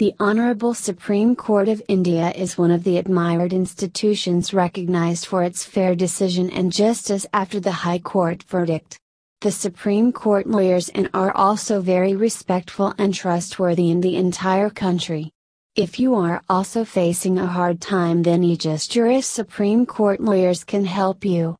The Honorable Supreme Court of India is one of the admired institutions recognized for its fair decision and justice after the High Court verdict. The Supreme Court lawyers and are also very respectful and trustworthy in the entire country. If you are also facing a hard time then Aegis Jurist Supreme Court lawyers can help you.